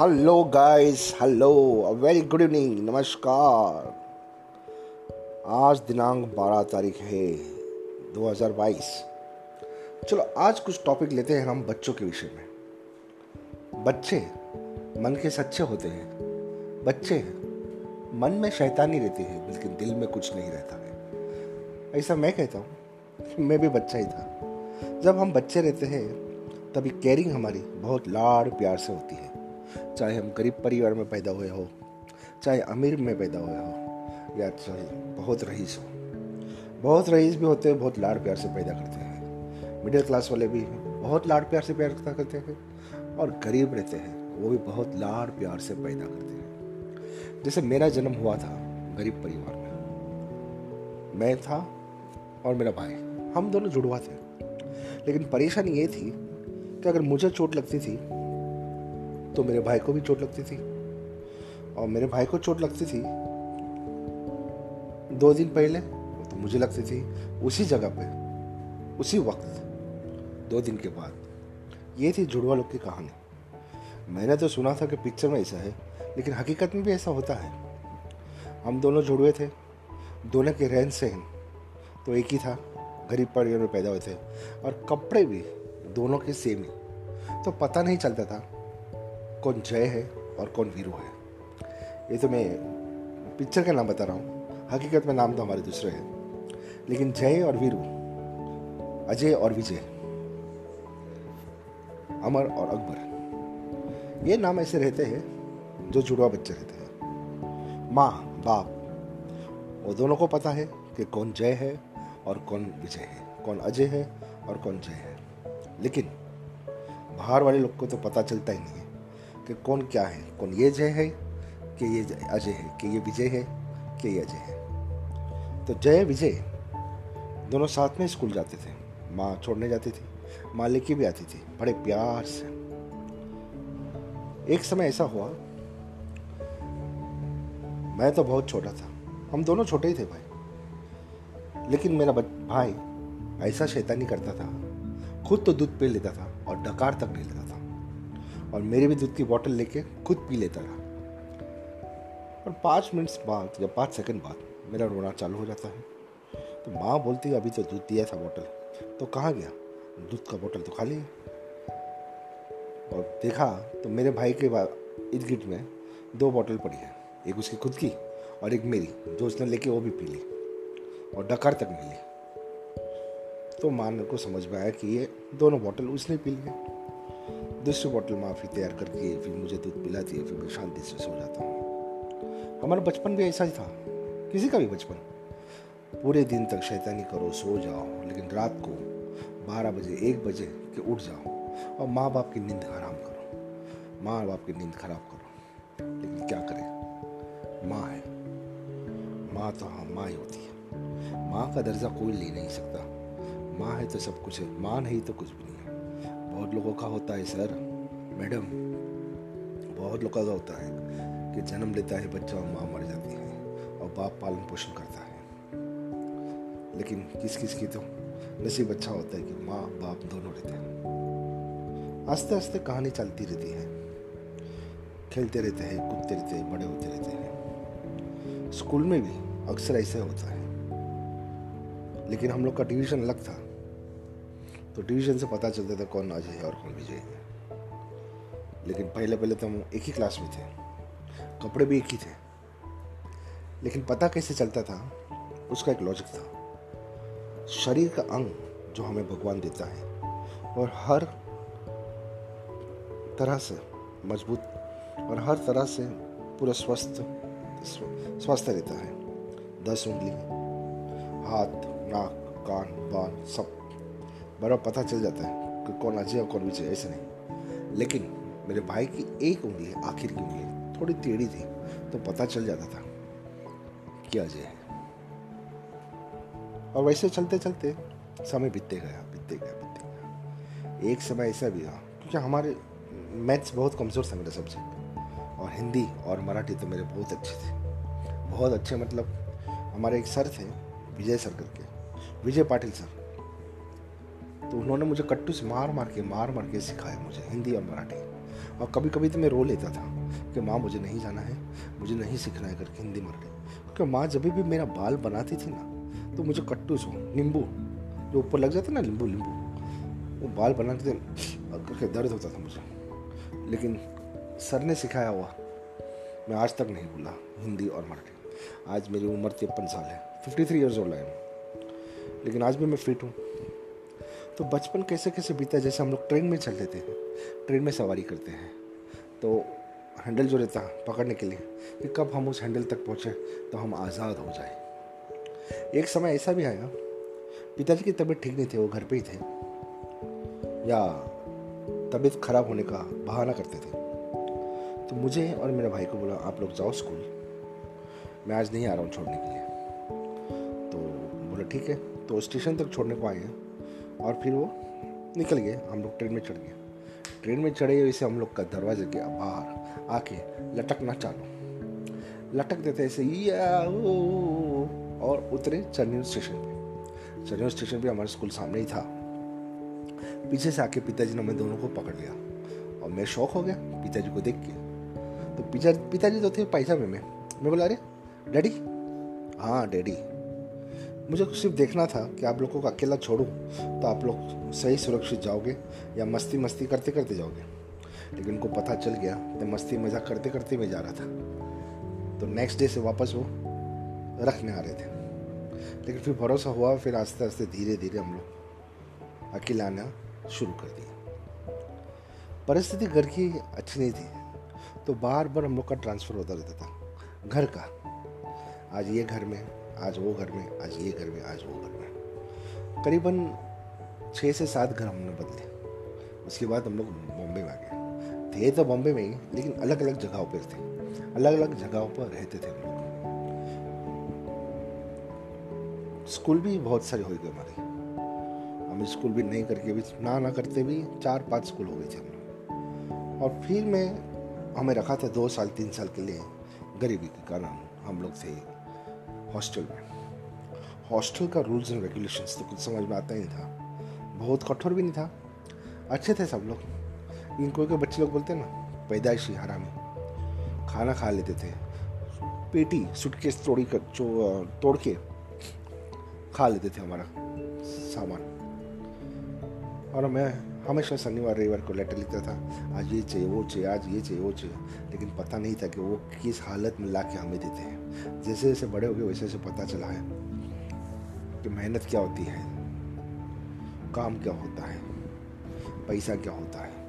Hello guys hello very good evening नमस्कार आज दिनांक 12 तारीख है 2022 चलो, आज कुछ टॉपिक लेते हैं हम बच्चों के विषय में। बच्चे मन के सच्चे होते हैं। बच्चे मन में शैतानी रहती है लेकिन दिल में कुछ नहीं रहता है। ऐसा मैं कहता हूँ, मैं भी बच्चा ही था। जब हम बच्चे रहते हैं, तभी केयरिंग हमारी बहुत लाड़ प्यार से होती है। चाहे हम गरीब परिवार में पैदा हुए हो, चाहे अमीर में पैदा हुए हो या चाहे बहुत रईस हो। बहुत रईस भी होते हैं, बहुत लाड़ प्यार से पैदा करते हैं। मिडिल क्लास वाले भी बहुत लाड़ प्यार से पैदा करते हैं। और गरीब रहते हैं, वो भी बहुत लाड़ प्यार से पैदा करते हैं। जैसे मेरा जन्म हुआ था गरीब परिवार में। मैं था और मेरा भाई, हम दोनों जुड़वा थे। लेकिन परेशानी ये थी कि अगर मुझे चोट लगती थी तो मेरे भाई को भी चोट लगती थी। और मेरे भाई को चोट लगती थी दो दिन पहले तो मुझे लगती थी उसी जगह पे, उसी वक्त, दो दिन के बाद। ये थी जुड़वा लोग की कहानी। मैंने तो सुना था कि पिक्चर में ऐसा है, लेकिन हकीकत में भी ऐसा होता है। हम दोनों जुड़वे थे, दोनों के रहन सहन तो एक ही था, गरीब परिवार में पैदा हुए थे, और कपड़े भी दोनों के सेम ही। तो पता नहीं चलता था कौन जय है और कौन वीरू है। ये तो मैं पिक्चर का नाम बता रहा हूँ। हकीकत में नाम तो हमारे दूसरे हैं। लेकिन जय और वीरू, अजय और विजय, अमर और अकबर, ये नाम ऐसे रहते हैं जो जुड़वा बच्चे रहते हैं। माँ, बाप, वो दोनों को पता है कि कौन जय है और कौन विजय है, कौन अजय है और कौन जय है। लेकिन बाहर वाले लोग को तो पता चलता ही नहीं है। कि कौन क्या है? कौन ये जय है कि ये अजय है, कि ये विजय है, कि ये अजय है? तो जय, विजय दोनों साथ में स्कूल जाते थे। माँ छोड़ने जाती थी, माँ लेके भी आती थी। बड़े प्यार से। एक समय ऐसा हुआ, मैं तो बहुत छोटा था। हम दोनों छोटे ही थे भाई। लेकिन मेरा भाई ऐसा शैतानी करता था, खुद तो दूध पी लेता था और डकार तक नहीं लेता और मेरे भी दूध की बोतल लेके खुद पी लेता रहा। और पाँच मिनट्स बाद या पाँच सेकंड बाद मेरा रोना चालू हो जाता है। तो माँ बोलती है, अभी तो दूध दिया था बोतल तो कहाँ गया? दूध का बोतल तो खाली है। और देखा तो मेरे भाई के इर्द गिर्द में दो बोतल पड़ी है। एक उसकी खुद की और एक मेरी, जो उसने लेके वो भी पी ली और डकार तक मिली। तो माँ को समझ में आया कि ये दोनों बोतल उसने पी लिए। दूसरी बोतल माफ़ी तैयार करके फिर मुझे दूध पिलाती है फिर मैं शांति से सो जाता हूँ। हमारा बचपन भी ऐसा ही था। किसी का भी बचपन। पूरे दिन तक शैतानी करो, सो जाओ, लेकिन रात को बारह बजे, एक बजे के उठ जाओ और माँ बाप की नींद हराम करो। माँ बाप की नींद खराब करो। लेकिन क्या करें? माँ है। माँ तो हाँ माँ ही होती है। माँ का दर्जा कोई ले नहीं सकता। माँ है तो सब कुछ है। माँ नहीं तो कुछ भी नहीं। बहुत लोगों का होता है सर। मैडम, बहुत लोगों का होता है कि जन्म लेता है बच्चा और माँ मर जाती है और बाप पालन पोषण करता है। लेकिन किस किस की तो नसीब अच्छा होता है कि माँ, बाप दोनों रहते हैं। आस्ते आस्ते कहानी चलती रहती है। खेलते रहते हैं, कूदते रहते हैं, बड़े होते रहते हैं। स्कूल में भी अक्सर ऐसा होता है। लेकिन हम लोग का डिवीज़न अलग था। तो डिवीज़न से पता चलता था कौन अजय है और कौन विजय है। लेकिन पहले पहले तो हम एक ही क्लास में थे। कपड़े भी एक ही थे। लेकिन पता कैसे चलता था, उसका एक लॉजिक था। शरीर का अंग जो हमें भगवान देता है और हर तरह से मज़बूत और हर तरह से पूरा स्वस्थ स्वस्थ रहता है। दस उंगली, हाथ, नाक, कान, बाल, सब। बराबर पता चल जाता है कि कौन अजय और कौन विजय ऐसे नहीं। लेकिन मेरे भाई की एक उंगली, आखिर की उंगली, थोड़ी टेढ़ी थी तो पता चल जाता था कि अजय है। और वैसे चलते चलते समय बीतते गया बीतते गया बीतते गया। एक समय ऐसा भी था, क्योंकि हमारे मैथ्स बहुत कमज़ोर था मेरा सब्जेक्ट और हिंदी और मराठी तो मेरे बहुत अच्छे थे। बहुत अच्छे मतलब हमारे एक सर थे, विजय सर करके, विजय पाटिल सर। तो उन्होंने मुझे कट्टू से मार मार के मार मार के सिखाया मुझे, हिंदी और मराठी। और कभी कभी तो मैं रो लेता था कि माँ, मुझे नहीं जाना है, मुझे नहीं सीखना है करके हिंदी, मराठी। क्योंकि माँ जब भी मेरा बाल बनाती थी ना तो मुझे कट्टू सो नींबू, जो ऊपर लग जाता ना, नींबू नींबू, वो बाल बनाते थे करके दर्द होता था मुझे। लेकिन सर ने सिखाया हुआ, मैं आज तक नहीं भूला हिंदी और मराठी। आज मेरी उम्र तिरपन साल है फिफ्टी थ्री ईयर्स ओल्ड है लेकिन आज भी मैं फिट हूँ। तो बचपन कैसे कैसे बीता जैसे हम लोग ट्रेन में चल लेते हैं, ट्रेन में सवारी करते हैं तो हैंडल जो रहता पकड़ने के लिए, कि कब हम उस हैंडल तक पहुँचे तो हम आज़ाद हो जाए। एक समय ऐसा भी आया, पिताजी की तबीयत ठीक नहीं थी, वो घर पे ही थे। या तबीयत खराब होने का बहाना करते थे। तो मुझे और मेरे भाई को बोला, आप लोग जाओ स्कूल, मैं आज नहीं आ रहा हूँ छोड़ने के लिए। तो बोला, ठीक है। तो स्टेशन तक छोड़ने को आए हैं। और फिर वो निकल गए, हम लोग ट्रेन में चढ़ गए। ट्रेन में चढ़े वैसे हम लोग का दरवाजे के बाहर आके लटकना चालू। लटक देते ऐसे और उतरे चरनी स्टेशन पे। चरनी स्टेशन पे हमारा स्कूल सामने ही था। पीछे से आके पिताजी ने हमें दोनों को पकड़ लिया। और मैं शौक हो गया पिताजी को देख के। तो पिता, पिताजी तो थे पैसा में मैं मैं बोला, अरे, डैडी? हाँ डैडी। मुझे सिर्फ़ देखना था कि आप लोगों को अकेला छोड़ूं तो आप लोग सही सुरक्षित जाओगे या मस्ती मस्ती करते करते जाओगे। लेकिन उनको पता चल गया तो मस्ती मज़ाक करते करते मैं जा रहा था। तो नेक्स्ट डे से वापस वो रखने आ रहे थे। लेकिन फिर भरोसा हुआ, फिर आस्ते आस्ते धीरे धीरे हम लोग अकेला आना शुरू कर दिया। परिस्थिति घर की अच्छी नहीं थी तो बार बार हम लोग का ट्रांसफ़र होता रहता था, घर का। आज ये घर में आज वो घर में, आज ये घर में, आज वो घर में। करीबन छः से सात घर हमने बदले। उसके बाद हम लोग बॉम्बे में आ गए। थे तो बॉम्बे में ही, लेकिन अलग अलग जगहों पर थे। अलग अलग जगहों पर रहते थे हम लोग। स्कूल भी बहुत सारे हो गए हमारे। हम स्कूल भी नहीं करके भी, ना ना करते भी चार पाँच स्कूल हो गए थे हम लोग। और फिर मैं, हमें रखा था दो साल, तीन साल के लिए गरीबी के कारण हम लोग थे। हॉस्टल में। हॉस्टल का रूल्स एंड रेगुलेशंस तो कुछ समझ में आता ही नहीं था। बहुत कठोर भी नहीं था। अच्छे थे सब लोग। लेकिन कोई कोई बच्चे लोग बोलते हैं ना, पैदाइशी, हरामी। खाना खा लेते थे। पेटी सुटकेस तोड़ी कर, जो तोड़ के खा लेते थे हमारा सामान। और मैं हमेशा शनिवार, रविवार को लेटर लिखता था, आज ये चाहिए, वो चाहिए, आज ये चाहिए, वो चाहिए। लेकिन पता नहीं था कि वो किस हालत में ला के हमें देते हैं। जैसे जैसे बड़े हो गए, वैसे वैसे पता चला है कि मेहनत क्या होती है, काम क्या होता है, पैसा क्या होता है।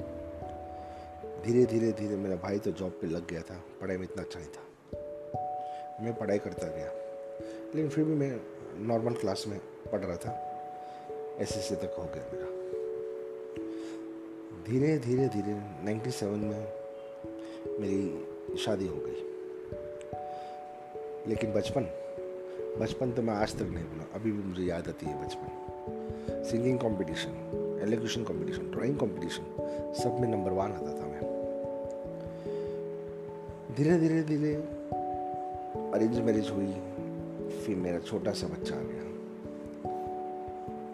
धीरे धीरे धीरे मेरा भाई तो जॉब पे लग गया था, पढ़ाई में इतना अच्छा नहीं था। मैं पढ़ाई करता गया, लेकिन फिर भी मैं नॉर्मल क्लास में पढ़ रहा था एस तक हो गया मेरा। धीरे धीरे धीरे 97 में मेरी शादी हो गई। लेकिन बचपन बचपन तो मैं आज तक नहीं भूला। अभी भी मुझे याद आती है बचपन। Singing competition elocution competition drawing competition सब में नंबर वन आता था मैं। धीरे धीरे धीरे अरेंज मैरिज हुई, फिर मेरा छोटा सा बच्चा आ गया।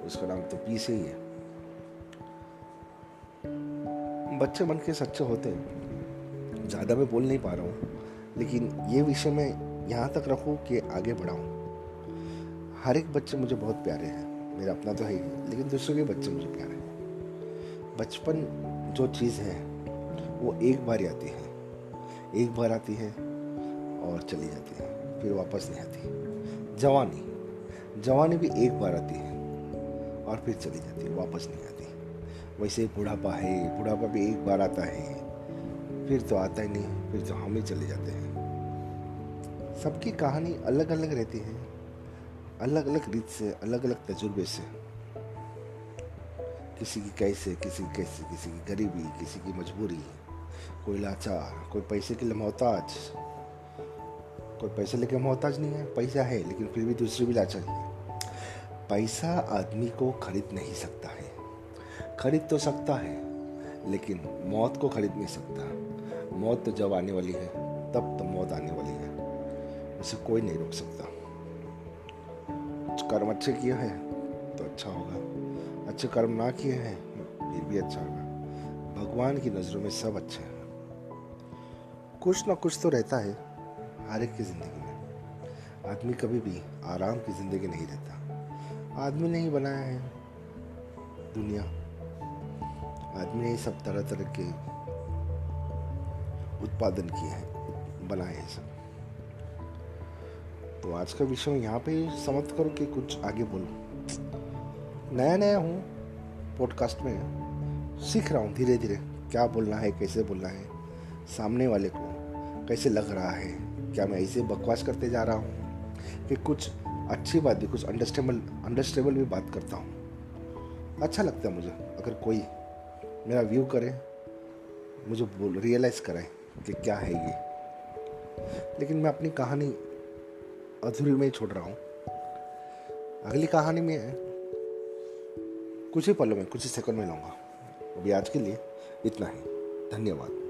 उसका नाम तो पी से ही है। बच्चे मन के सच्चे होते हैं। ज़्यादा मैं बोल नहीं पा रहा हूँ, लेकिन ये विषय मैं यहाँ तक रखूँ कि आगे बढ़ाऊँ। हर एक बच्चे मुझे बहुत प्यारे हैं, मेरा अपना तो है ही, लेकिन दूसरों के बच्चे मुझे प्यारे हैं। बचपन जो चीज़ है, वो एक बार ही आती है। एक बार आती है और चली जाती है, फिर वापस नहीं आती। जवानी जवानी भी एक बार आती है और फिर चली जाती है, वापस नहीं आती। वैसे बुढ़ापा है, बुढ़ापा भी एक बार आता है, फिर तो आता ही नहीं, फिर तो हम ही चले जाते हैं। सबकी कहानी अलग अलग रहती है अलग अलग रीत से अलग अलग तजुर्बे से। किसी की कैसे, किसी की कैसे, किसी की गरीबी, किसी की मजबूरी, कोई लाचार, कोई पैसे के लिए मोहताज। कोई पैसे लेके मोहताज नहीं है, पैसा है, लेकिन फिर भी दूसरी भी लाचार है। पैसा आदमी को खरीद नहीं सकता। खरीद तो सकता है, लेकिन मौत को खरीद नहीं सकता। मौत तो जब आने वाली है, तब तो मौत आने वाली है। उसे कोई नहीं रोक सकता। कर्म अच्छे किए हैं तो अच्छा होगा। अच्छे कर्म ना किए हैं, फिर भी अच्छा होगा। भगवान की नज़रों में सब अच्छे हैं। कुछ ना कुछ तो रहता है, हर एक की ज़िंदगी में। आदमी कभी भी आराम की ज़िंदगी नहीं रहता। आदमी ने ही बनाया है, दुनिया आदमी ने सब तरह तरह के उत्पादन किए हैं, बनाए हैं सब। तो आज का विषय यहाँ पे समाप्त करो कि कुछ आगे बोलो। नया नया हूँ पॉडकास्ट में सीख रहा हूँ धीरे धीरे क्या बोलना है, कैसे बोलना है, सामने वाले को कैसे लग रहा है, क्या मैं ऐसे बकवास करते जा रहा हूँ, कि कुछ अच्छी बात भी, कुछ अंडरस्टेबल अंडरस्टेबल भी बात करता हूँ। अच्छा लगता है मुझे, अगर कोई मेरा व्यू करें, मुझे बोल रियलाइज़ करें कि क्या है ये। लेकिन मैं अपनी कहानी अधूरी में ही छोड़ रहा हूँ। अगली कहानी में कुछ ही पलों में, कुछ ही सेकंड में लूँगा अभी आज के लिए इतना ही। धन्यवाद।